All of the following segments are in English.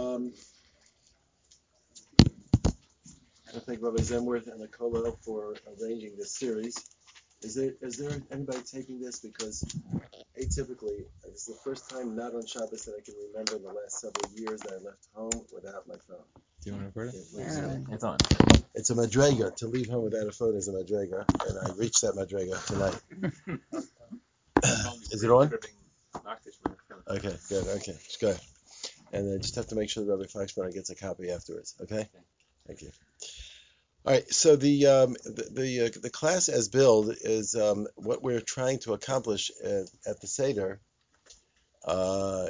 Um, I thank Rabbi Zemworth and the Kollel for arranging this series. Is there is there anybody taking this? Because atypically, it's the first time not on Shabbos that I can remember in the last several years that I left home without my phone. Do you want to record it? It was, uh, It's on. it's a madrega. To leave home without a phone is a madrega, and I reached that madrega tonight. Is it on? Okay, good. Okay, good. And I just have to make sure that Rabbi Foxbrunner gets a copy afterwards. Okay, thank you. All right. So the um, the the, uh, the class as build is um, what we're trying to accomplish at, at the seder. Uh,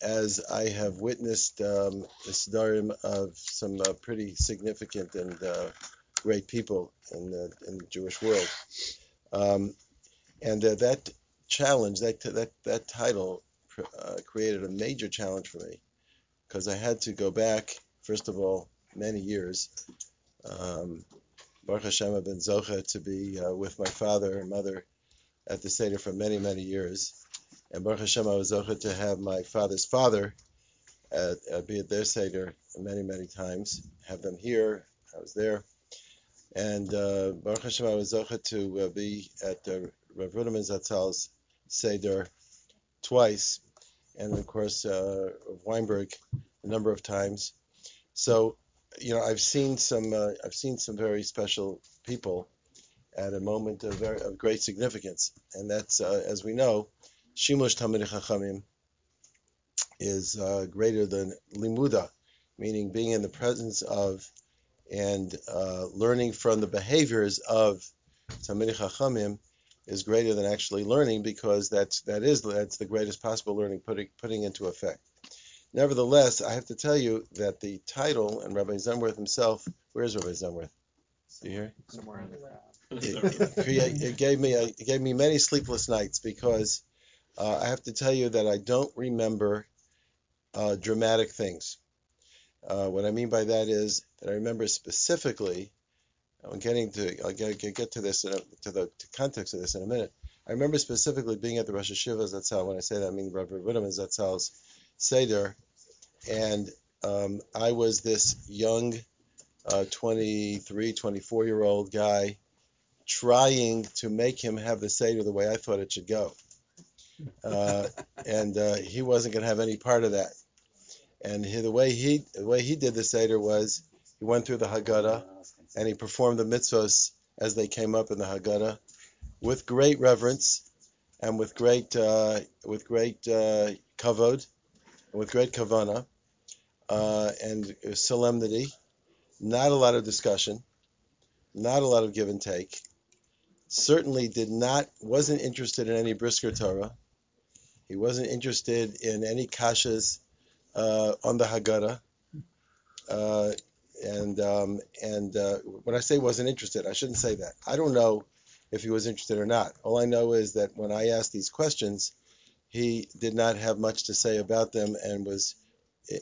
as I have witnessed um, the sedarim of some uh, pretty significant and uh, great people in the in the Jewish world, um, and uh, that challenge that that that title uh, created a major challenge for me because I had to go back first of all many years. Um, Baruch Hashem, I've been zocha to be uh, with my father and mother at the seder for many many years, and Baruch Hashem, I was zocha to have my father's father at, uh, be at their seder many many times, have them here. I was there, and uh, Baruch Hashem, I was zocha to uh, be at uh, Rav Ruderman Zatzal's seder twice, and of course uh, Weinberg a number of times. So, you know, I've seen some uh, I've seen some very special people at a moment of very of great significance, and that's uh, as we know, Shimush Talmidei Chachamim is uh, greater than limuda, meaning being in the presence of and uh, learning from the behaviors of Talmidei Chachamim is greater than actually learning because that's that is that's the greatest possible learning putting putting into effect. Nevertheless, I have to tell you that the title and Rabbi Zemworth himself, where's Rabbi Zemworth? Do you hear? Somewhere in the crowd. It, it, it gave me a, it gave me many sleepless nights because uh, I have to tell you that I don't remember uh, dramatic things. Uh, what I mean by that is that I remember specifically. I'm getting to I'll get, get, to this in a, to the to context of this in a minute. I remember specifically being at the Rosh HaYeshiva Zatzal. When I say that, I mean Rabbi Ruderman Zatzal's Seder, and um, I was this young, uh, 23, 24 year old guy trying to make him have the Seder the way I thought it should go. Uh, and uh, he wasn't going to have any part of that. And he, the way he the way he did the Seder was he went through the Haggadah and he performed the mitzvahs as they came up in the Haggadah with great reverence and with great uh, with great uh, kavod with great kavana uh, and solemnity. Not a lot of discussion, not a lot of give and take. Certainly did not wasn't interested in any brisker Torah. He wasn't interested in any kashas uh, on the Haggadah. Uh, and um, and uh, when I say wasn't interested, I shouldn't say that. I don't know if he was interested or not. All I know is that when I asked these questions, he did not have much to say about them and was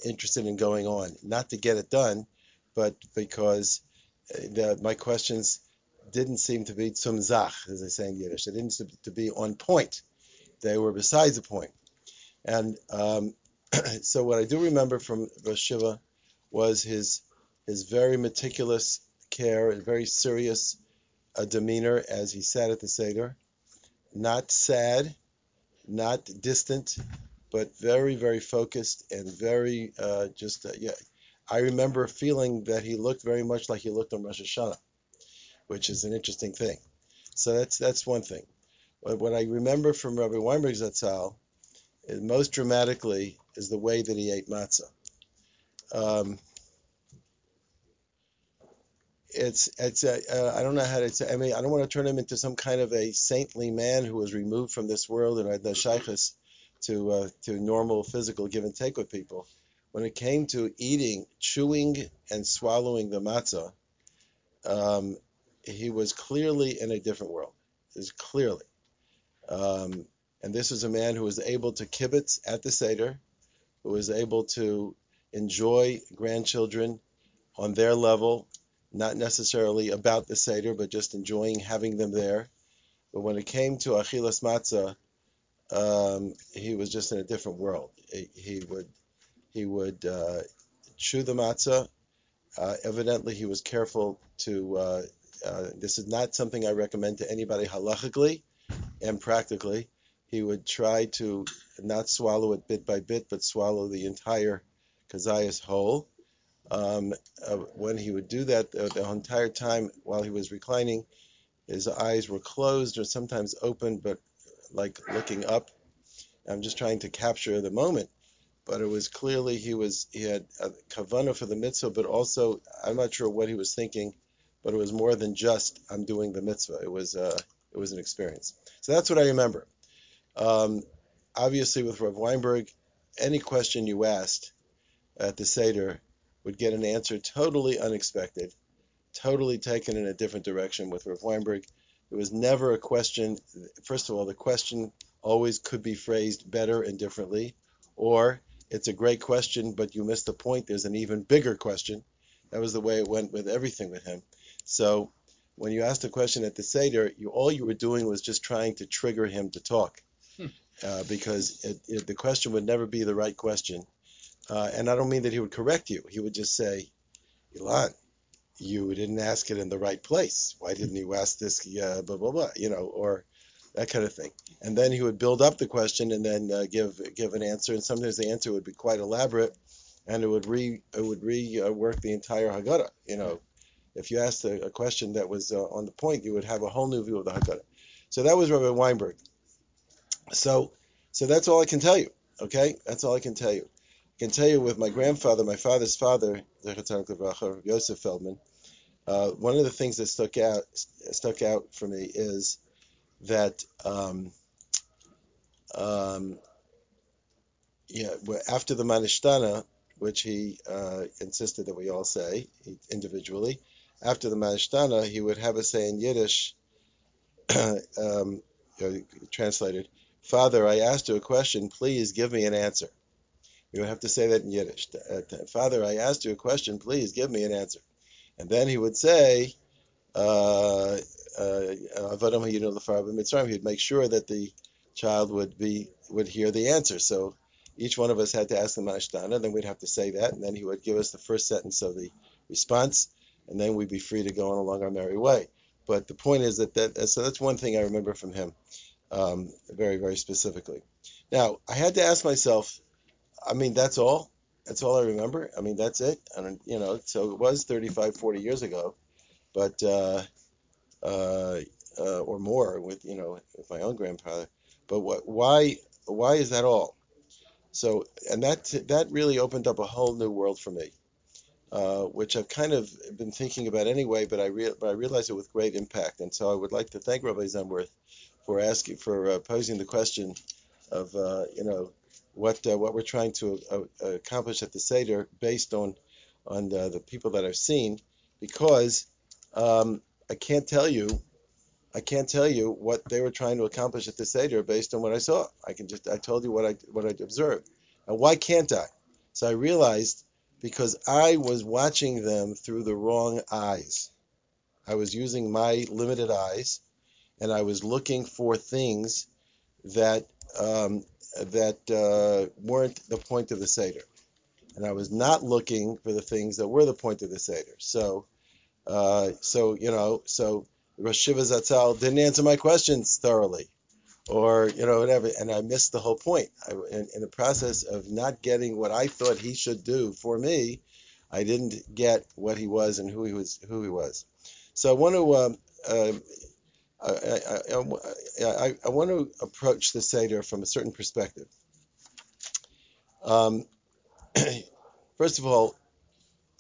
interested in going on, not to get it done, but because uh, the, my questions didn't seem to be zum zach, as they say in Yiddish. They didn't seem to be on point. They were besides the point. And um, so what I do remember from Rosh Yeshiva was his his very meticulous care and very serious uh, demeanor as he sat at the Seder. Not sad, not distant, but very, very focused and very uh, just, uh, yeah. I remember feeling that he looked very much like he looked on Rosh Hashanah, which is an interesting thing. So that's that's one thing. But what I remember from Rabbi Weinberg Zatzal, most dramatically, is the way that he ate matzah. Um, it's it's uh, uh, I don't know how to say. I mean, I don't want to turn him into some kind of a saintly man who was removed from this world and had no shaychus to uh, to normal physical give and take with people. When it came to eating, chewing, and swallowing the matzah, um, he was clearly in a different world. Is clearly, um, and this is a man who was able to kibitz at the seder, who was able to enjoy grandchildren on their level not necessarily about the Seder, but just enjoying having them there. But when it came to Achilas Matzah, um, he was just in a different world. He, would he would uh, chew the matzah. Uh, evidently, he was careful to. Uh, uh, this is not something I recommend to anybody halachically and practically. He would try to not swallow it bit by bit, but swallow the entire kazayas whole. Um, uh, when he would do that, the, the entire time while he was reclining, his eyes were closed or sometimes open, but like looking up. I'm just trying to capture the moment, but it was clearly he was he had a kavana for the mitzvah, but also I'm not sure what he was thinking, but it was more than just I'm doing the mitzvah. It was uh, it was an experience. So that's what I remember. Um, obviously, with Rav Weinberg, any question you asked at the seder would get an answer totally unexpected, totally taken in a different direction. With Rav Weinberg, it was never a question. First of all, the question always could be phrased better and differently, or it's a great question, but you missed the point. There's an even bigger question. That was the way it went with everything with him. So when you asked a question at the Seder, you, all you were doing was just trying to trigger him to talk. Hmm. Uh, because it, it, the question would never be the right question. Uh, and I don't mean that he would correct you. He would just say, Ilan, you didn't ask it in the right place. Why didn't you ask this, uh, blah, blah, blah, you know, or that kind of thing. And then he would build up the question and then uh, give give an answer. And sometimes the answer would be quite elaborate, and it would re it would rework the entire Haggadah, you know, if you asked a, a question that was uh, on the point, you would have a whole new view of the Haggadah. So that was Rabbi Weinberg. So, so that's all I can tell you. Okay, that's all I can tell you. I can tell you with my grandfather, my father's father, Yosef Feldman. Uh, one of the things that stuck out stuck out for me is that um, um, yeah, after the Manishtana, which he uh, insisted that we all say individually, after the Manishtana, he would have us say in Yiddish, um, translated, Father, I asked you a question, please give me an answer. You would have to say that in Yiddish. Father, I asked you a question, please give me an answer. And then he would say, uh, uh, he'd make sure that the child would be would hear the answer. So each one of us had to ask the Manishtana, then we'd have to say that, and then he would give us the first sentence of the response, and then we'd be free to go on along our merry way. But the point is that, that so that's one thing I remember from him, um, very very specifically. Now I had to ask myself, I mean that's all, that's all I remember. I mean that's it, and you know so it was 35, 40 years ago, but uh, uh, uh, or more with you know with my own grandfather. But what why why is that all? So and that that really opened up a whole new world for me uh, which I've kind of been thinking about anyway, but I re- but I realize it with great impact. And so I would like to thank Rabbi Zumworth for asking for uh, posing the question of uh, you know what uh, what we're trying to uh, accomplish at the seder based on on the people that I've seen, because um, I can't tell you. I can't tell you what they were trying to accomplish at the Seder based on what I saw. I can just I told you what I what I observed. And why can't I? So I realized because I was watching them through the wrong eyes. I was using my limited eyes, and I was looking for things that um, that uh, weren't the point of the seder, and I was not looking for the things that were the point of the seder. So, uh, so you know, so Rosh Yeshiva Zatzal didn't answer my questions thoroughly or you know whatever. And i missed the whole point. I, in, in, the process of not getting what i thought he should do for me i didn't get what he was and who he was who he was. So i want to um, uh, I, I, I, I, want to approach the seder from a certain perspective um, first of all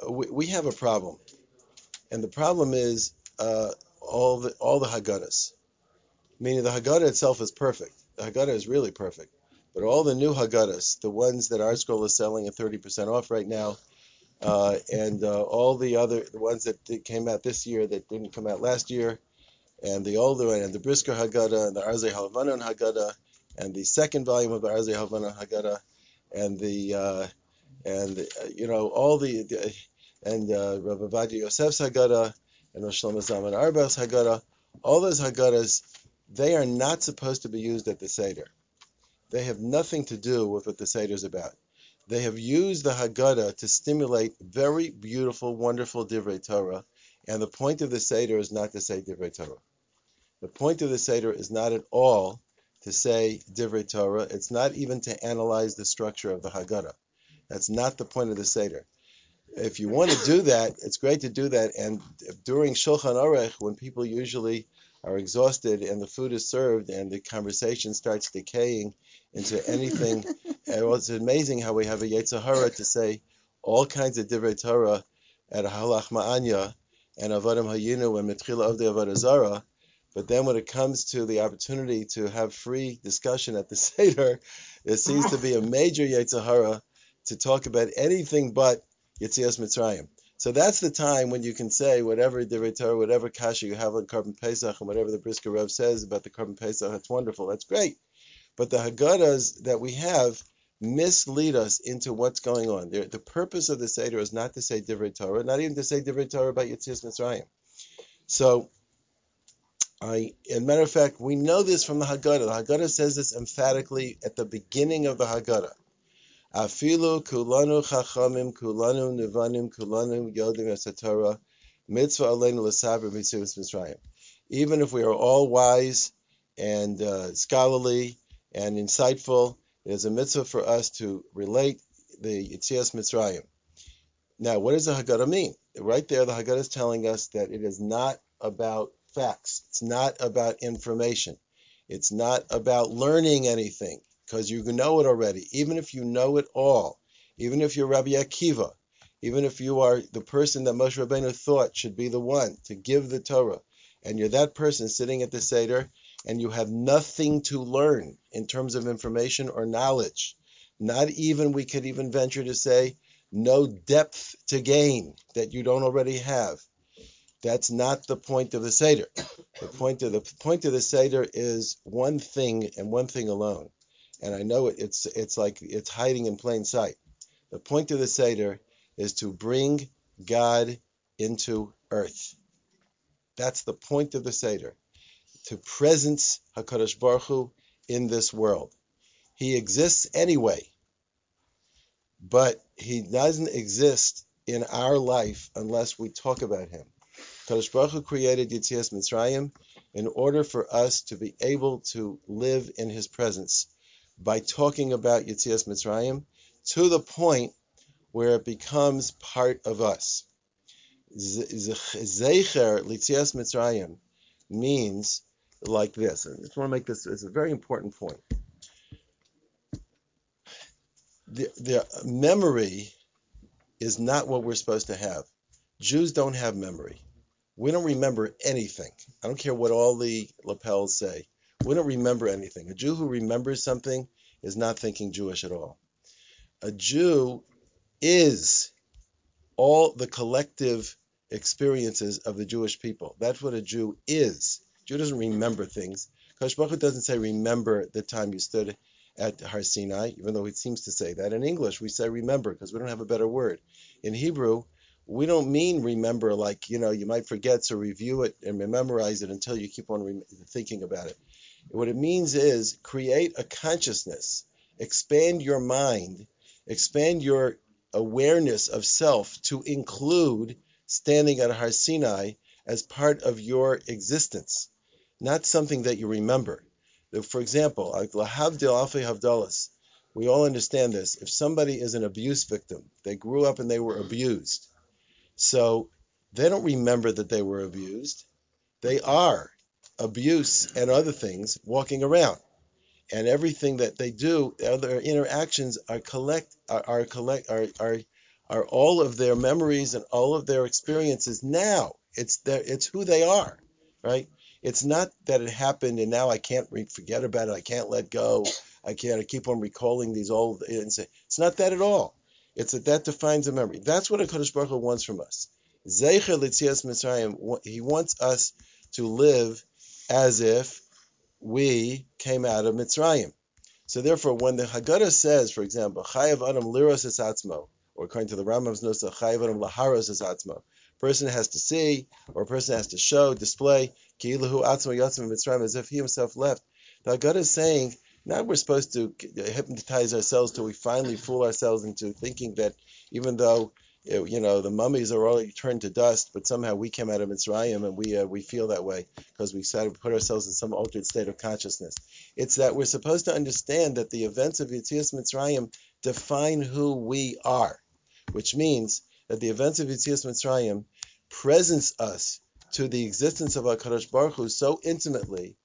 we, we, have a problem and the problem is uh, all the all the haggadahs meaning the Haggadah itself is perfect. The Haggadah is really perfect. But all the new Haggadahs, the ones that our ArtScroll is selling at 30% off right now, uh, and uh, all the other the ones that came out this year that didn't come out last year, and the older one, and the Brisker Haggadah, and the Arzei HaLevanon Haggadah, and the second volume of the Arzei HaLevanon Haggadah, and the uh, and uh, you know all the, the and uh, Rav Ovadia Yosef's Haggadah, and Rosh Shlomo Auerbach's Haggadah, all those Haggadahs they are not supposed to be used at the Seder. They have nothing to do with what the Seder is about. they have used the Haggadah to stimulate very beautiful, wonderful Divrei Torah, and the point of the Seder is not to say Divrei Torah. The point of the Seder is not at all to say Divrei Torah. It's not even to analyze the structure of the Haggadah. That's not the point of the Seder. If you want to do that, it's great to do that. And during Shulchan Aruch, when people usually are exhausted and the food is served and the conversation starts decaying into anything. and it's amazing how we have a Yetzer Hara to say all kinds of Divrei Torah at Ha Lachma Anya and Avadim Hayinu and Mitchila of the Zarah. But then when it comes to the opportunity to have free discussion at the Seder, there seems to be a major Yetzer Hara to talk about anything but Yetzias Mitzrayim. So that's the time when you can say whatever Torah, whatever kasha you have on Korban Pesach, and whatever the Brisker Rav says about the Korban Pesach, that's wonderful, that's great. But the Haggadahs that we have mislead us into what's going on. The, the purpose of the Seder is not to say Divrei Torah, not even to say Divrei Torah about Yetzias Mitzrayim. So, I, as a matter of fact, we know this from the Haggadah. The Haggadah says this emphatically at the beginning of the Haggadah. Afilu kulanu chachamim, kulanu kulanu yodim esatora, mitzvah aleinu Mitzrayim. Even if we are all wise and uh, scholarly and insightful, it is a mitzvah for us to relate the Yitzias Mitzrayim. Now, what does the Haggadah mean? Right there, the Haggadah is telling us that it is not about facts. It's not about information. It's not about learning anything because you know it already. Even if you know it all, even if you're Rabbi Akiva, even if you are the person that Moshe Rabbeinu thought should be the one to give the Torah, and you're that person sitting at the Seder, and you have nothing to learn in terms of information or knowledge, not even, we could even venture to say, no depth to gain that you don't already have. That's not the point of the Seder. The point of the point of the Seder is one thing and one thing alone and I know it, it's it's like it's hiding in plain sight. The point of the Seder is to bring God into earth. That's the point of the Seder, to presence Hakadosh Baruch Hu in this world. He exists anyway, but he doesn't exist in our life unless we talk about him. Hu created Yitzias Mitzrayim in order for us to be able to live in his presence by talking about Yitzias Mitzrayim to the point where it becomes part of us. Zecher Litzias Mitzrayim means like this. I just want to make this it's a very important point. The, the memory is not what we're supposed to have. Jews don't have memory. We don't remember anything. I don't care what all the lapels say. We don't remember anything. A Jew who remembers something is not thinking Jewish at all. A Jew is all the collective experiences of the Jewish people. That's what a Jew is. A Jew doesn't remember things. Kosh doesn't say remember the time you stood at Har Sinai, even though it seems to say that. In English, we say remember because we don't have a better word. In Hebrew, we don't mean remember like, you know, you might forget, so review it and memorize it until you keep on re- thinking about it. What it means is create a consciousness, expand your mind, expand your awareness of self to include standing at Har Sinai as part of your existence, not something that you remember. For example, we all understand this. If somebody is an abuse victim, they grew up and they were abused, so they don't remember that they were abused. They are abuse and other things walking around. And everything that they do, other interactions are collect are, are collect are, are are all of their memories and all of their experiences now. It's their, it's who they are, right? It's not that it happened and now I can't re- forget about it. I can't let go. I can't I keep on recalling these old. It's not that at all. It's that that defines a memory. That's what a Kodesh Baruch Hu wants from us. Zecher Litzias Mitzrayim. He wants us to live as if we came out of Mitzrayim. So therefore, when the Haggadah says, for example, Chayav Adam Liros Atzmo, or according to the Rambam's Nusach, Chayav Adam Laharos Atzmo, person has to see, or a person has to show, display, Ki'ilahu Atzmo Yatzmo Mitzrayim, as if he himself left. The Haggadah is saying, Not we're supposed to hypnotize ourselves till we finally fool ourselves into thinking that even though you know the mummies are already turned to dust, but somehow we came out of Mitzrayim and we uh, we feel that way because we decided to put ourselves in some altered state of consciousness. It's that we're supposed to understand that the events of Yitzias Mitzrayim define who we are, which means that the events of Yitzias Mitzrayim presence us to the existence of HaKadosh Baruch Hu so intimately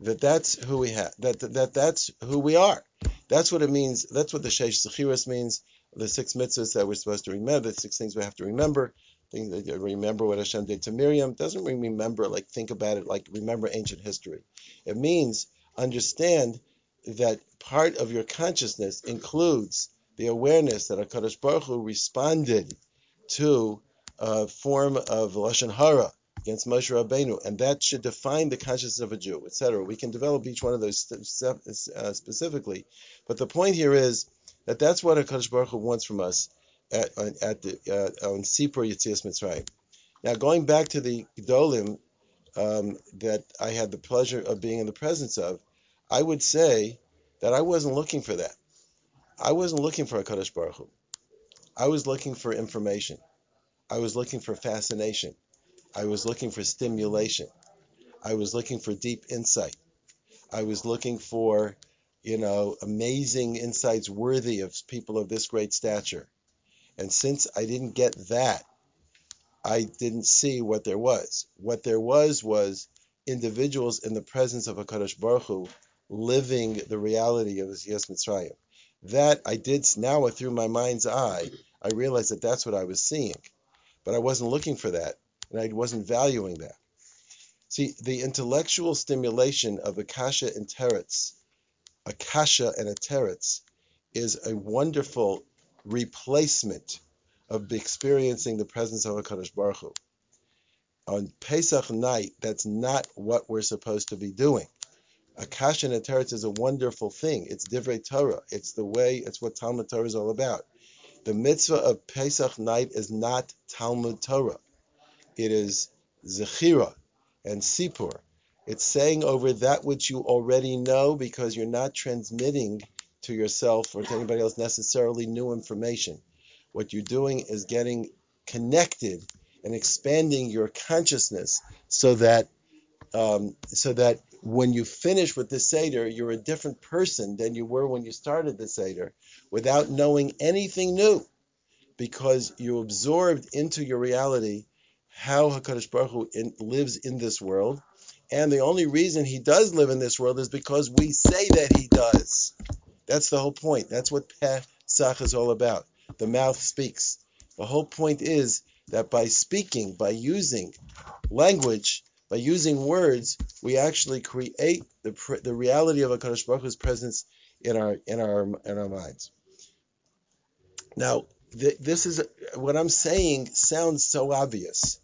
that that's who we have, that, that, that that's who we are. That's what it means. That's what the Sheish Zechiros means. The six mitzvahs that we're supposed to remember, the six things we have to remember. Things that remember what Hashem did to Miriam doesn't mean remember like think about it like remember ancient history. It means understand that part of your consciousness includes the awareness that Hakadosh Baruch Hu responded to a form of lashon hara against Moshe Rabbeinu, and that should define the consciousness of a Jew, etc. We can develop each one of those uh, specifically, but the point here is that that's what Hakadosh Baruch Hu wants from us at, at the uh, on Sipur Yitzias Mitzrayim. Now, going back to the Gedolim um, that I had the pleasure of being in the presence of, I would say that I wasn't looking for that. I wasn't looking for Hakadosh Baruch Hu. I was looking for information. I was looking for fascination. I was looking for stimulation. I was looking for deep insight. I was looking for, you know, amazing insights worthy of people of this great stature. And since I didn't get that, I didn't see what there was. What there was was individuals in the presence of HaKadosh Baruch Hu living the reality of Yitzias Mitzrayim. That I did now through my mind's eye, I realized that that's what I was seeing. But I wasn't looking for that and I wasn't valuing that. See, the intellectual stimulation of Akasha and Teretz, Akasha and Teretz, is a wonderful replacement of experiencing the presence of HaKadosh Baruch Hu. On Pesach night, that's not what we're supposed to be doing. Akasha and Teretz is a wonderful thing. It's Divrei Torah. It's the way, it's what Talmud Torah is all about. The mitzvah of Pesach night is not Talmud Torah it is Zechira and Sipur. It's saying over that which you already know because you're not transmitting to yourself or to anybody else necessarily new information. What you're doing is getting connected and expanding your consciousness so that um, so that when you finish with the Seder, you're a different person than you were when you started the Seder without knowing anything new because you absorbed into your reality how Hakadosh Baruch Hu in, lives in this world, and the only reason he does live in this world is because we say that he does. That's the whole point. That's what Pesach is all about. The mouth speaks. The whole point is that by speaking, by using language, by using words, we actually create the the reality of Hakadosh Baruch Hu's presence in our in our in our minds. Now, th- this is what I'm saying sounds so obvious.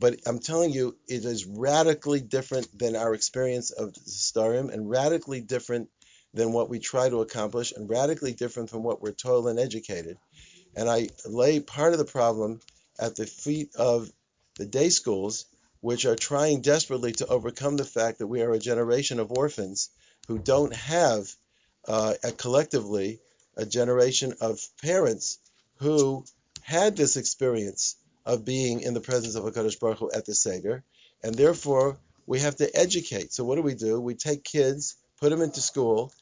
But I'm telling you, it is radically different than our experience of Starim and radically different than what we try to accomplish and radically different from what we're told and educated. And I lay part of the problem at the feet of the day schools, which are trying desperately to overcome the fact that we are a generation of orphans who don't have uh, a collectively a generation of parents who had this experience of being in the presence of HaKadosh Baruch Hu at the Seder, and therefore we have to educate. So what do we do? We take kids, put them into school,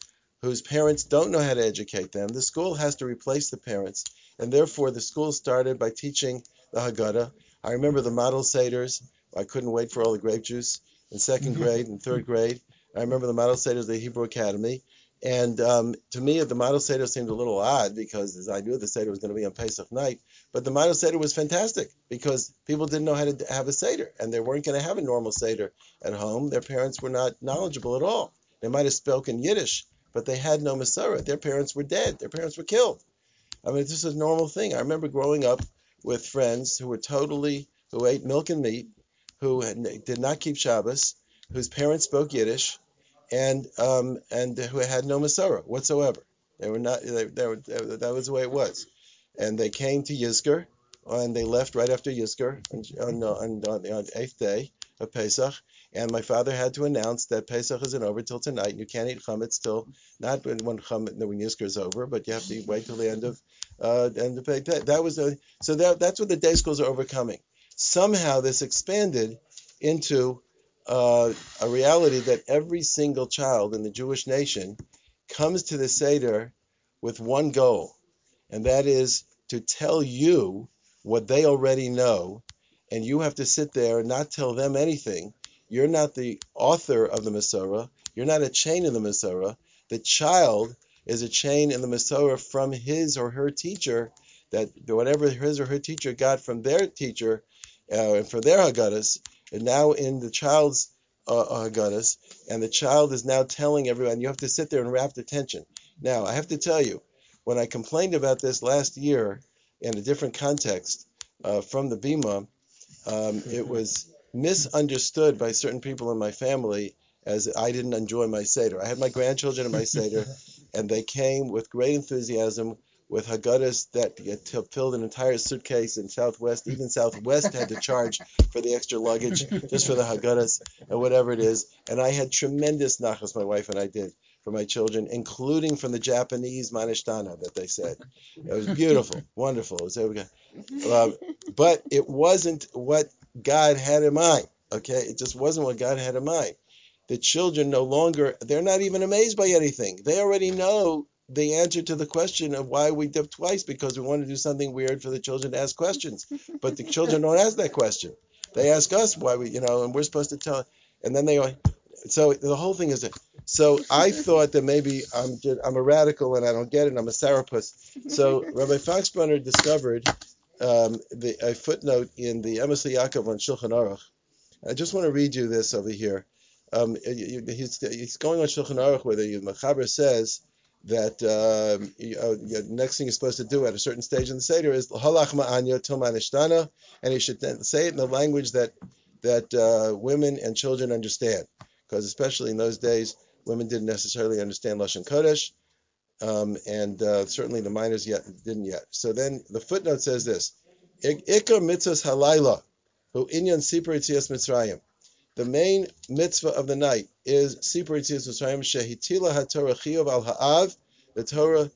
whose parents don't know how to educate them. The school has to replace the parents, and therefore the school started by teaching the Haggadah. I remember the model Seders. I couldn't wait for all the grape juice in second grade and third grade. I remember the model Seders of the Hebrew Academy. And um, to me, the model Seder seemed a little odd because as I knew the Seder was going to be on Pesach night. But the model Seder was fantastic because people didn't know how to have a Seder and they weren't going to have a normal Seder at home. Their parents were not knowledgeable at all. They might have spoken Yiddish, but they had no Masorah. Their parents were dead. Their parents were killed. I mean, this is a normal thing. I remember growing up with friends who were totally, who ate milk and meat, who had, did not keep Shabbos, whose parents spoke Yiddish, and um, and who had no Masorah whatsoever. They were not. They, they were, that was the way it was. And they came to Yizkor, and they left right after Yizkor on, on, on, on the eighth day of Pesach, and my father had to announce that Pesach isn't over till tonight, and you can't eat chametz till not when when chametz when Yizkor is over, but you have to wait till the end of uh, end of that. That was so that that's what the day schools are overcoming. Somehow this expanded into uh, a reality that every single child in the Jewish nation comes to the Seder with one goal, and that is to tell you what they already know, and you have to sit there and not tell them anything. You're not the author of the Masorah. You're not a chain in the Masorah. The child is a chain in the Masorah from his or her teacher, that whatever his or her teacher got from their teacher uh, and from their Haggadahs, and now in the child's uh, Haggadahs, and the child is now telling everyone, you have to sit there and rapt attention. Now, I have to tell you, when I complained about this last year in a different context uh, from the Bima, um, it was misunderstood by certain people in my family as I didn't enjoy my Seder. I had my grandchildren in my Seder, and they came with great enthusiasm with Haggadahs that filled an entire suitcase in Southwest. Even Southwest had to charge for the extra luggage just for the Haggadahs and whatever it is. And I had tremendous nachas, my wife and I did, for my children, including from the Japanese manishtana that they said. It was beautiful, wonderful. It was, um, but it wasn't what God had in mind. Okay, it just wasn't what God had in mind. The children no longer, they're not even amazed by anything. They already know the answer to the question of why we dip twice because we want to do something weird for the children to ask questions. But the children don't ask that question. They ask us why we, you know, and we're supposed to tell. And then they go, so the whole thing is, that so I thought that maybe I'm I'm a radical and I don't get it. I'm a sarapus. So Rabbi Foxbrunner discovered um, the, a footnote in the Emes Yaakov on Shulchan Aruch. I just want to read you this over here. Um, he's, he's going on Shulchan Aruch where the Machaber says that uh, you know, the next thing you're supposed to do at a certain stage in the Seder is halach ma'anya tomanishtana, and you should then say it in the language that that uh, women and children understand, because especially in those days, women didn't necessarily understand lashon kodesh, um, and uh, certainly the minors yet didn't yet. So then the footnote says this: Ikar mitzvahs halayla, hu inyan sipur mitzrayim the main mitzvah of the night is Sipur Yitzias Shehitila HaTorah Chiyuv Al Ha'av. The Torah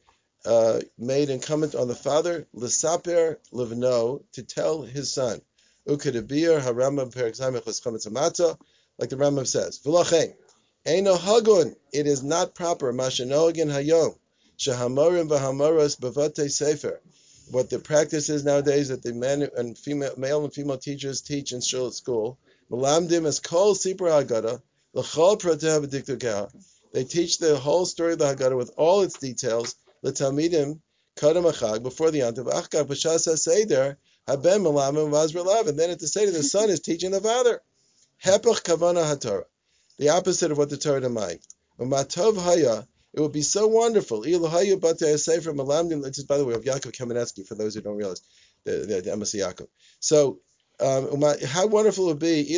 uh, made incumbent on the father L'Saper Livno to tell his son. Ukadabir HaRambam Chametz like the Rambam says. V'lachein Eino Hagun. It is not proper Mashanogin Hayom Shehamorim V'Hamoros Bavate Sefer. What the practice is nowadays that the men and female, male and female teachers teach in school Malamdim as kol sipur Haggadah, l'chol proteh They teach the whole story of the Haggadah with all its details, l'talmidim kadam achag, before the Yantav, achka p'shasa seder, haben malamim vazrelav, and then at the seder, the son is teaching the father. Hepach kavana haTorah, the opposite of what the Torah mind. Umatov haya, it would be so wonderful. Ilohayu batei sefer malamdim. This is by the way of Yaakov Kamenetsky for those who don't realize the the, the Yaakov. So um, how wonderful it would be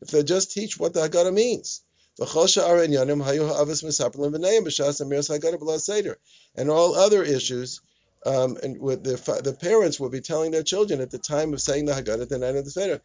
if they just teach what the Haggadah means. And all other issues, um, and with the, the parents will be telling their children at the time of saying the Haggadah at the night of the Seder.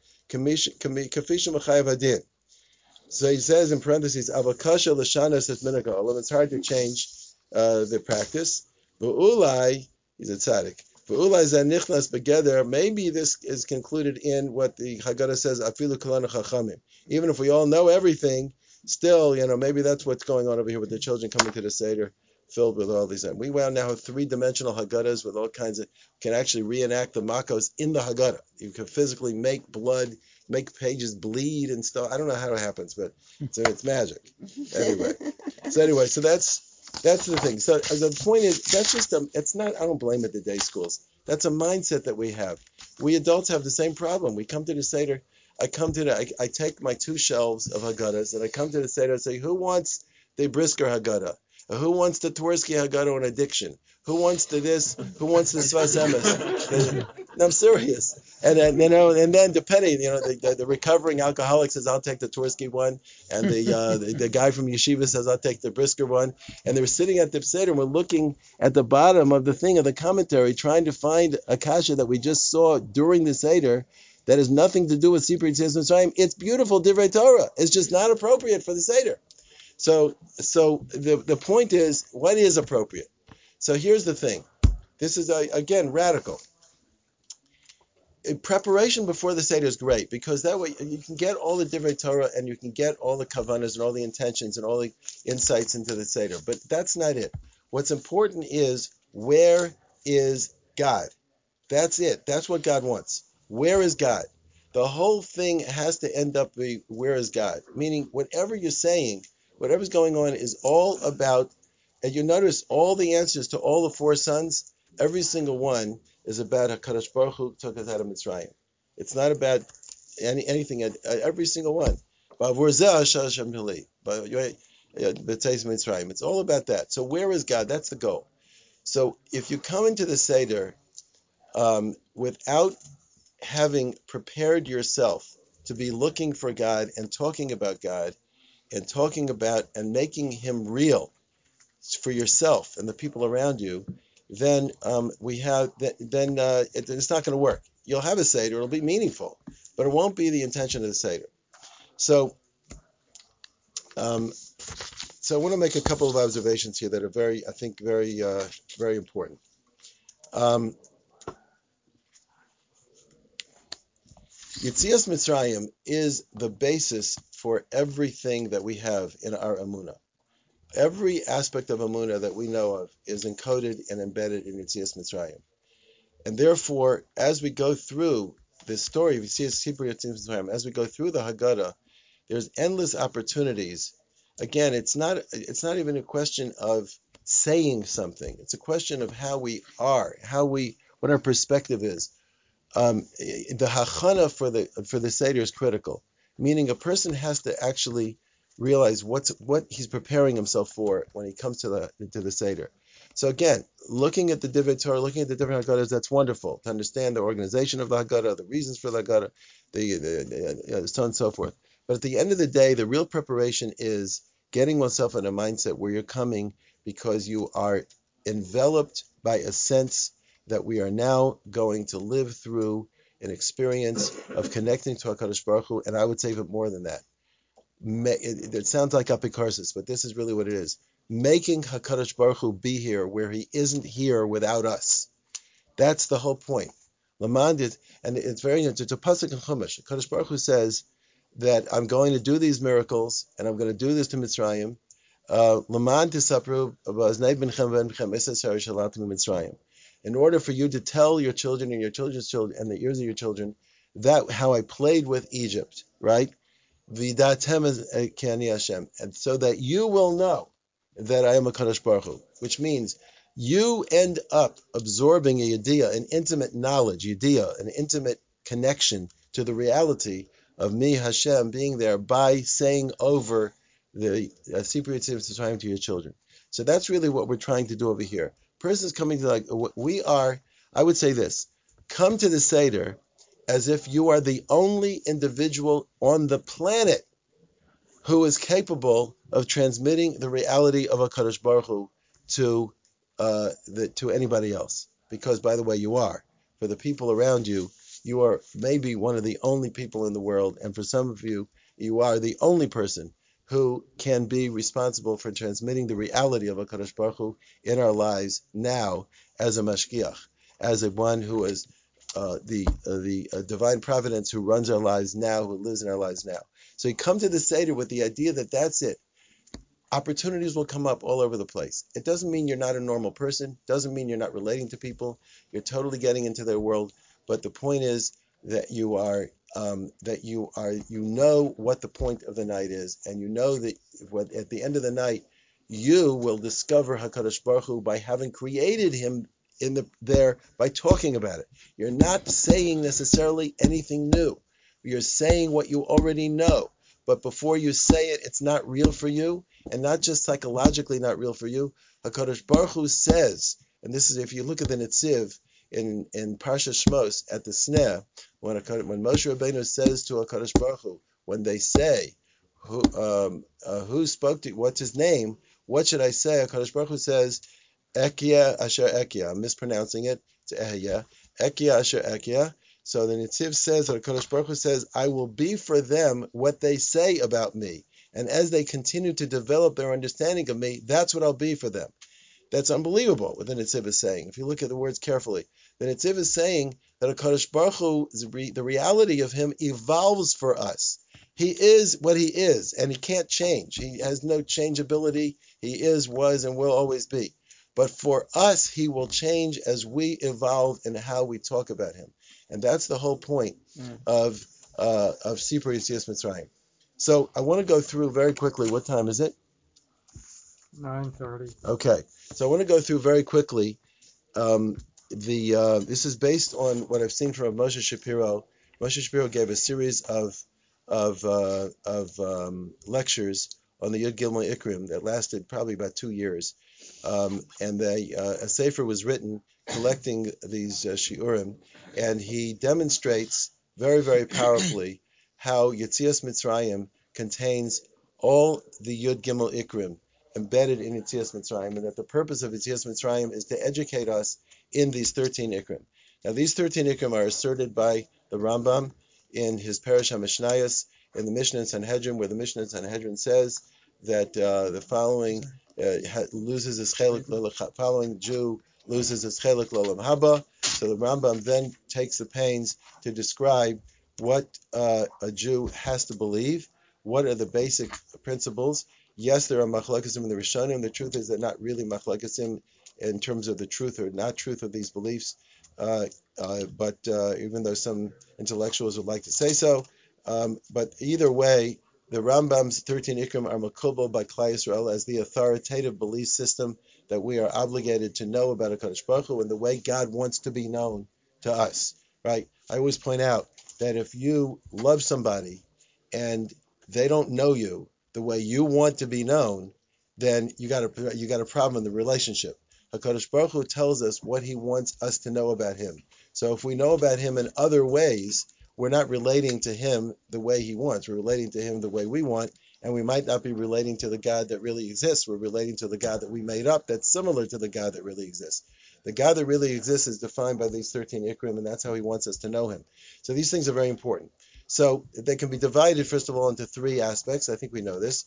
So he says in parentheses, It's hard to change uh, the practice. But Ulai, he's a tzaddik. Maybe this is concluded in what the Haggadah says, Afilu Chachamim. Even if we all know everything, still, you know, maybe that's what's going on over here with the children coming to the Seder filled with all these. We now have three-dimensional Haggadahs with all kinds of, can actually reenact the Makos in the Haggadah. You can physically make blood, make pages bleed and stuff. I don't know how it happens, but it's, it's magic. Anyway, so anyway, so that's that's the thing. So uh, the point is, that's just a, it's not. I don't blame it the day schools. That's a mindset that we have. We adults have the same problem. We come to the seder. I come to the. I, I take my two shelves of Haggadahs and I come to the seder and say, who wants the brisker Haggadah? Who wants the Twersky Haggadah on addiction? Who wants the this? Who wants the Sfas Emes? I'm serious. And then you know, and then depending, you know, the, the, the recovering alcoholic says I'll take the Twersky one, and the, uh, the, the guy from yeshiva says I'll take the Brisker one, and they're sitting at the Seder and we're looking at the bottom of the thing of the commentary, trying to find a kasha that we just saw during the Seder that has nothing to do with Sipri Mitzrayim. It's beautiful Divrei Torah. It's just not appropriate for the Seder. So, so the the point is, what is appropriate? So here's the thing. This is a, again radical. In preparation before the Seder is great because that way you can get all the Divrei Torah and you can get all the kavanas and all the intentions and all the insights into the Seder. But that's not it. What's important is where is God? That's it. That's what God wants. Where is God? The whole thing has to end up be where is God? Meaning whatever you're saying, whatever's going on is all about and you notice all the answers to all the four sons, every single one is about Hakadosh Baruch Hu took us out of Mitzrayim. It's not about any, anything. Every single one. It's all about that. So where is God? That's the goal. So if you come into the seder um, without having prepared yourself to be looking for God and talking about God and talking about and making Him real for yourself and the people around you, then um, we have then uh, it, it's not going to work. You'll have a seder, it'll be meaningful, but it won't be the intention of the seder. So, um, so I want to make a couple of observations here that are very, I think, very, uh, very important. Um, Yitzias Mitzrayim is the basis for everything that we have in our Amunah every aspect of Amunah that we know of is encoded and embedded in Yitzias Mitzrayim. And therefore, as we go through this story of Yitzias Mitzrayim, as we go through the Haggadah, there's endless opportunities. Again, it's not it's not even a question of saying something. It's a question of how we are, how we what our perspective is. Um, the hachana for the for the seder is critical, meaning a person has to actually realize what's what he's preparing himself for when he comes to the to the seder. So again, looking at the Divrei Torah, looking at the different Haggadahs, that's wonderful to understand the organization of the Haggadah, the reasons for the Haggadah, the, the, the, so on and so forth. But at the end of the day, the real preparation is getting oneself in a mindset where you're coming because you are enveloped by a sense that we are now going to live through an experience of connecting to HaKadosh Baruch Hu, and I would say even more than that, it, it sounds like apikarsis, but this is really what it is. Making Hakadosh Baruch Hu be here where He isn't here without us. That's the whole point. Lamand and it's very it's a pasuk in Chumash. Hakadosh Baruch Hu says that I'm going to do these miracles and I'm going to do this to Mitzrayim. Uh, Lamand tisapru Mitzrayim. In order for you to tell your children and your children's children and the ears of your children that how I played with Egypt, right? Vidatem Kani Hashem, and so that you will know that I am a Kadosh Baruch Hu, which means you end up absorbing a yediyah, an intimate knowledge, yediyah, an intimate connection to the reality of me, Hashem, being there by saying over the uh, Sipri to your children. So that's really what we're trying to do over here. Persons coming to like we are. I would say this: come to the seder as if you are the only individual on the planet who is capable of transmitting the reality of a Kadosh Baruch Hu to uh, the, to anybody else. Because, by the way, you are. For the people around you, you are maybe one of the only people in the world, and for some of you, you are the only person who can be responsible for transmitting the reality of a Kadosh Baruch Hu in our lives now as a mashgiach, as a one who is uh, the uh, the uh, divine providence who runs our lives now, who lives in our lives now. So you come to the Seder with the idea that that's it. Opportunities will come up all over the place. It doesn't mean you're not a normal person. Doesn't mean you're not relating to people. You're totally getting into their world. But the point is that you are um, that you are you know what the point of the night is, and you know that at the end of the night you will discover Hakadosh Baruch Hu by having created him in the there by talking about it. You're not saying necessarily anything new. You're saying what you already know. but before you say it, it's not real for you, and not just psychologically not real for you. Hakadosh Baruch Hu says, and this is if you look at the Netziv in in Parsha Shmos at the snare when when Moshe Rabbeinu says to Hakadosh Baruch Hu, when they say, who um, uh, who spoke to what's his name? What should I say? Hakadosh Baruch Hu says, Ekia Asher Ekia. I'm mispronouncing it. It's Ehya. Ekia Asher Ekia. So the Netziv says, or Kodesh Baruch Hu says, I will be for them what they say about me. And as they continue to develop their understanding of me, that's what I'll be for them. That's unbelievable what the Netziv is saying. If you look at the words carefully, the Netziv is saying that a Kodesh Baruch Hu, the reality of him evolves for us. He is what he is, and he can't change. He has no changeability. He is, was, and will always be. But for us, he will change as we evolve in how we talk about him. And that's the whole point mm. of uh, of Sipur Yitzias Mitzrayim. So I want to go through very quickly. What time is it? 9:30. Okay. So I want to go through very quickly. Um, the uh, this is based on what I've seen from Moshe Shapiro. Moshe Shapiro gave a series of of uh, of um, lectures on the Yud Gimel Ikrim that lasted probably about two years, um, and uh, a sefer was written collecting these uh, shiurim, and he demonstrates very, very powerfully how Yitzias Mitzrayim contains all the Yud Gimel Ikrim embedded in Yitzias Mitzrayim, and that the purpose of Yitzias Mitzrayim is to educate us in these 13 Ikrim. Now, these 13 Ikrim are asserted by the Rambam in his Perush HaMishnayos, in the Mishnah in Sanhedrin, where the Mishnah in Sanhedrin says that uh, the following uh, loses his chelik, following Jew loses his chelik lolam haba. So the Rambam then takes the pains to describe what uh, a Jew has to believe, what are the basic principles. Yes, there are machlekasim in the Rishonim. The truth is they're not really machlekasim in terms of the truth or not truth of these beliefs. Uh, uh, but uh, even though some intellectuals would like to say so, um, but either way, the Rambam's 13 Ikrim are makubal by Klal Yisrael as the authoritative belief system that we are obligated to know about HaKadosh Baruch Hu and the way God wants to be known to us, right? I always point out that if you love somebody and they don't know you the way you want to be known, then you got a you got a problem in the relationship. Hakadosh Baruch Hu tells us what He wants us to know about Him. So if we know about Him in other ways, we're not relating to him the way he wants. We're relating to him the way we want, and we might not be relating to the God that really exists. We're relating to the God that we made up that's similar to the God that really exists. The God that really exists is defined by these 13 ikrim, and that's how he wants us to know him. So these things are very important. So they can be divided, first of all, into three aspects. I think we know this.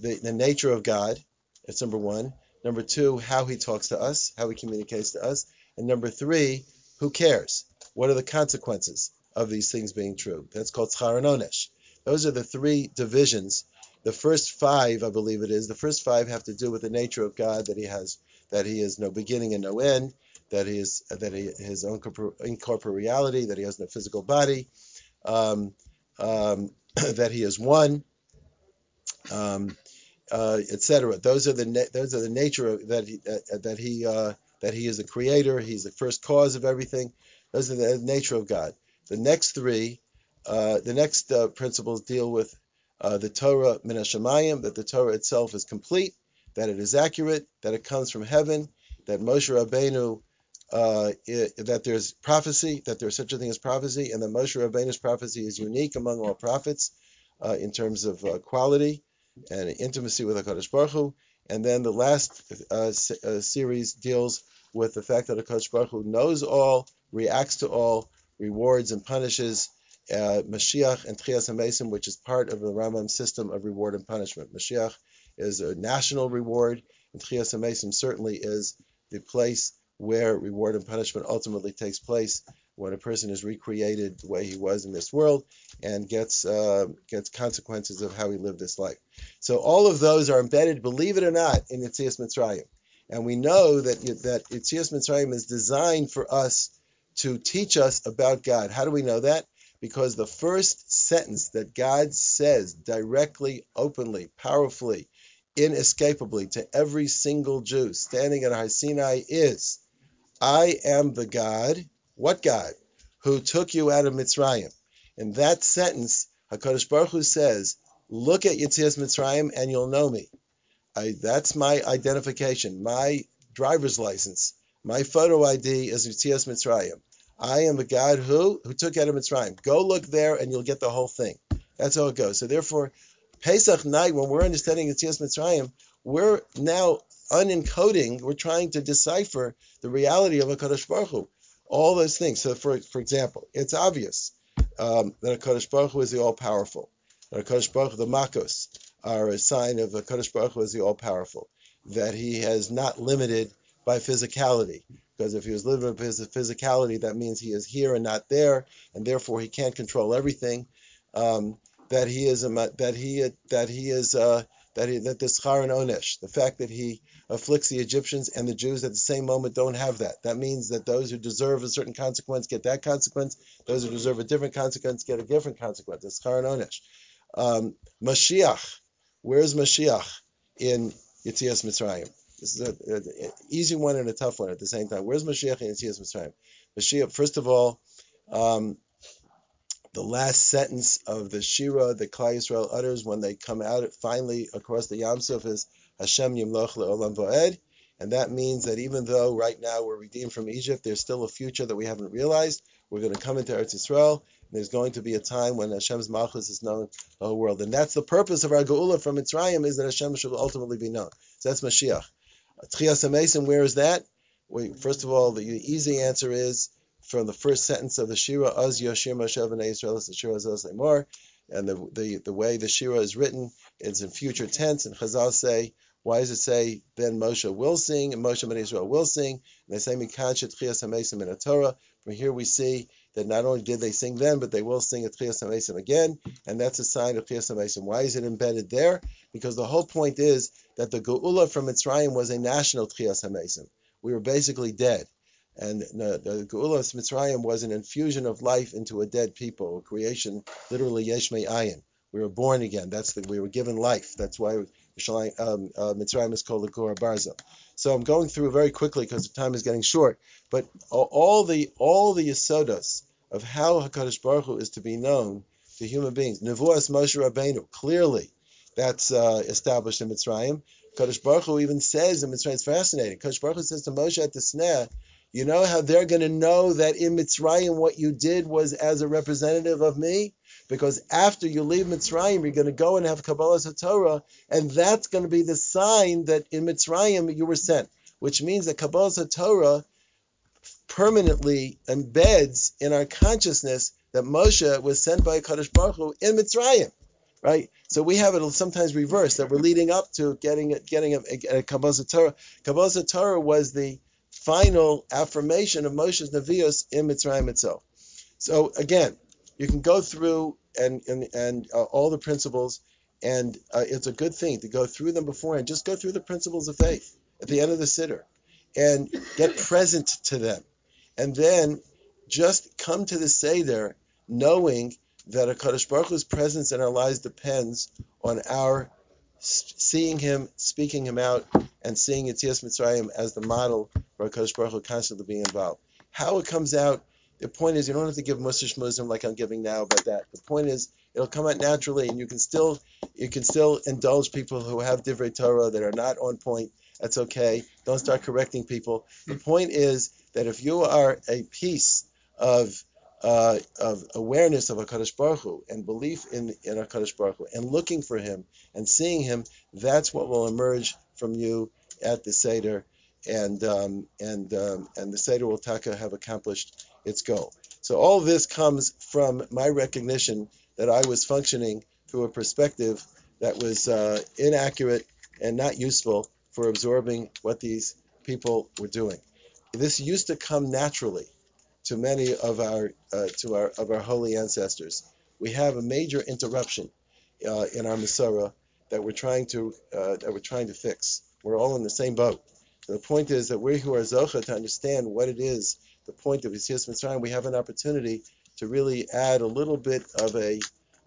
The, the nature of God, that's number one. Number two, how he talks to us, how he communicates to us. And number three, who cares? What are the consequences? of these things being true. That's called Schar. Those are the three divisions. The first five, I believe it is, the first five have to do with the nature of God, that He has, that He is no beginning and no end, that He is, that He His incorporeality, that He has no physical body, um, um, that He is one, um, uh, etc. Those are the na- those are the nature of that He uh, that He uh, that He is the Creator. He's the first cause of everything. Those are the nature of God. The next three, uh, the next uh, principles deal with uh, the Torah min Hashemayim, that the Torah itself is complete, that it is accurate, that it comes from heaven, that Moshe Rabbeinu, uh, it, that there's prophecy, that there's such a thing as prophecy, and that Moshe Rabbeinu's prophecy is unique among all prophets uh, in terms of uh, quality and intimacy with Hakadosh Baruch Hu. And then the last series deals with the fact that Hakadosh Baruch Hu knows all, reacts to all, rewards and punishes uh, Mashiach and Tchias HaMesim, which is part of the Rambam system of reward and punishment. Mashiach is a national reward, and Tchias HaMesim certainly is the place where reward and punishment ultimately takes place when a person is recreated the way he was in this world and gets uh, gets consequences of how he lived this life. So all of those are embedded, believe it or not, in Yitzias Mitzrayim. And we know that that Yitzias Mitzrayim is designed for us to teach us about God. How do we know that? Because the first sentence that God says directly, openly, powerfully, inescapably to every single Jew standing at Har Sinai is, I am the God, what God? Who took you out of Mitzrayim. In that sentence, HaKadosh Baruch Hu says, Look at Yitzias Mitzrayim and you'll know me. I, that's my identification, my driver's license, my photo ID is Yitzias Mitzrayim. I am the God who who took out of Mitzrayim. Go look there and you'll get the whole thing. That's how it goes. So therefore, Pesach night, when we're understanding Yitzias Mitzrayim, we're now unencoding, we're trying to decipher the reality of HaKadosh Baruch Hu. All those things. So for for example, it's obvious um, that HaKadosh Baruch Hu is the all-powerful. That HaKadosh Baruch Hu, the Makos, are a sign of HaKadosh Baruch Hu as the all-powerful. That he has not limited by physicality. Because if he was limited by his physicality, that means he is here and not there, and therefore he can't control everything. Um, that he is a, that he that he is uh, that he, that the schar and onesh, the fact that he afflicts the Egyptians and the Jews at the same moment don't have that. That means that those who deserve a certain consequence get that consequence. Those who deserve a different consequence get a different consequence. It's schar and onesh. Um, Mashiach, where's Mashiach in Yitzias Mitzrayim? This is an easy one and a tough one at the same time. Where's Mashiach in Yitzias Mitzrayim? Mashiach, first of all, um, the last sentence of the Shira that Klal Yisrael utters when they come out finally across the Yam Suf is Hashem Yimloch Le'olam Vo'ed. And that means that even though right now we're redeemed from Egypt, there's still a future that we haven't realized. We're going to come into Eretz Yisrael. And there's going to be a time when Hashem's Malchus is known to the whole world. And that's the purpose of our Geula from Mitzrayim is that Hashem should ultimately be known. So that's Mashiach. Tchias HaMesim, where is that? Wait, first of all, the easy answer is from the first sentence of the Shira, Az Yoshir Moshe B'nai Yisrael the Shira Zos Lemor, and the, the the way the Shira is written, it's in future tense, and Chazal say, why does it say then Moshe will sing and Moshe B'nai Israel will sing? And they say Mikanchet Tchias HaMesim in Torah. From here we see that not only did they sing then, but they will sing at Tchias HaMesim again, and that's a sign of Tchias HaMesim. Why is it embedded there? Because the whole point is that the Geula from Mitzrayim was a national Tchias HaMesim. We were basically dead. And the, the Geula of Mitzrayim was an infusion of life into a dead people, creation, literally Yesh Me'ayin. We were born again. That's the, we were given life. That's why um, uh, Mitzrayim is called the Kur HaBarzel. So I'm going through very quickly because time is getting short. But all the all the yesodos of how Hakadosh Baruch Hu is to be known to human beings. Nevuas Moshe Rabbeinu clearly that's uh, established in Mitzrayim. Kadosh Baruch Hu even says in Mitzrayim, it's fascinating. Kadosh Baruch Hu says to Moshe at the sneh, you know how they're going to know that in Mitzrayim what you did was as a representative of me? Because after you leave Mitzrayim, you're going to go and have Kabbalah Torah, and that's going to be the sign that in Mitzrayim you were sent, which means that Kabbalah Torah permanently embeds in our consciousness that Moshe was sent by Kadosh Baruch Hu in Mitzrayim right? So we have it sometimes reversed that we're leading up to getting getting uh, a, a, a Kabbalah Torah. Kabbalah Torah was the final affirmation of Moshe's Nevuas in Mitzrayim itself. So again, you can go through and and, and uh, all the principles, and uh, it's a good thing to go through them beforehand. just go through the principles of faith at the end of the siddur, and get present to them, and then just come to the seder knowing that a Kadosh Baruch Hu's presence in our lives depends on our seeing Him, speaking Him out, and seeing Yitzias Mitzrayim as the model for a Kadosh Baruch Hu constantly being involved. How it comes out, the point is you don't have to give Muslish Muslim like I'm giving now about that. The point is it'll come out naturally, and you can still you can still indulge people who have divrei Torah that are not on point. That's okay. Don't start correcting people. The point is that if you are a piece of uh, of awareness of Hakadosh Baruch Hu and belief in in Hakadosh Baruch Hu and looking for Him and seeing Him, that's what will emerge from you at the seder, and um, and um, and the seder will taka have accomplished its goal. So all this comes from my recognition that I was functioning through a perspective that was uh, inaccurate and not useful for absorbing what these people were doing. This used to come naturally to many of our uh, to our of our holy ancestors. We have a major interruption uh, in our Masorah that we're trying to uh, that we're trying to fix. We're all in the same boat. The point is that we who are zocha to understand what it is, the point of Yitzias Mitzrayim, we have an opportunity to really add a little bit of a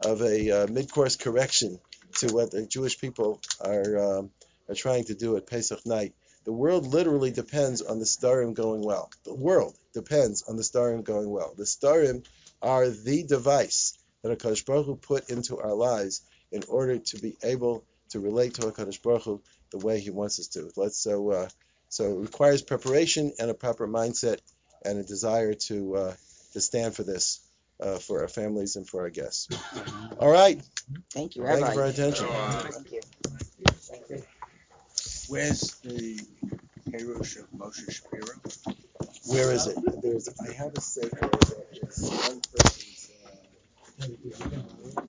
of a uh, mid-course correction to what the Jewish people are um, are trying to do at Pesach night. The world literally depends on the sedarim going well. The world depends on the sedarim going well. The sedarim are the device that HaKadosh Baruch Hu put into our lives in order to be able to relate to Hakadosh Baruch Hu the way He wants us to. Let's so uh, so it requires preparation and a proper mindset and a desire to uh, to stand for this uh, for our families and for our guests. All right. Thank you, Thank you for your attention. Thank you. Where's the Perush of Moshe Shapiro? Where is it? There's I have a sefer that is one person's. Uh,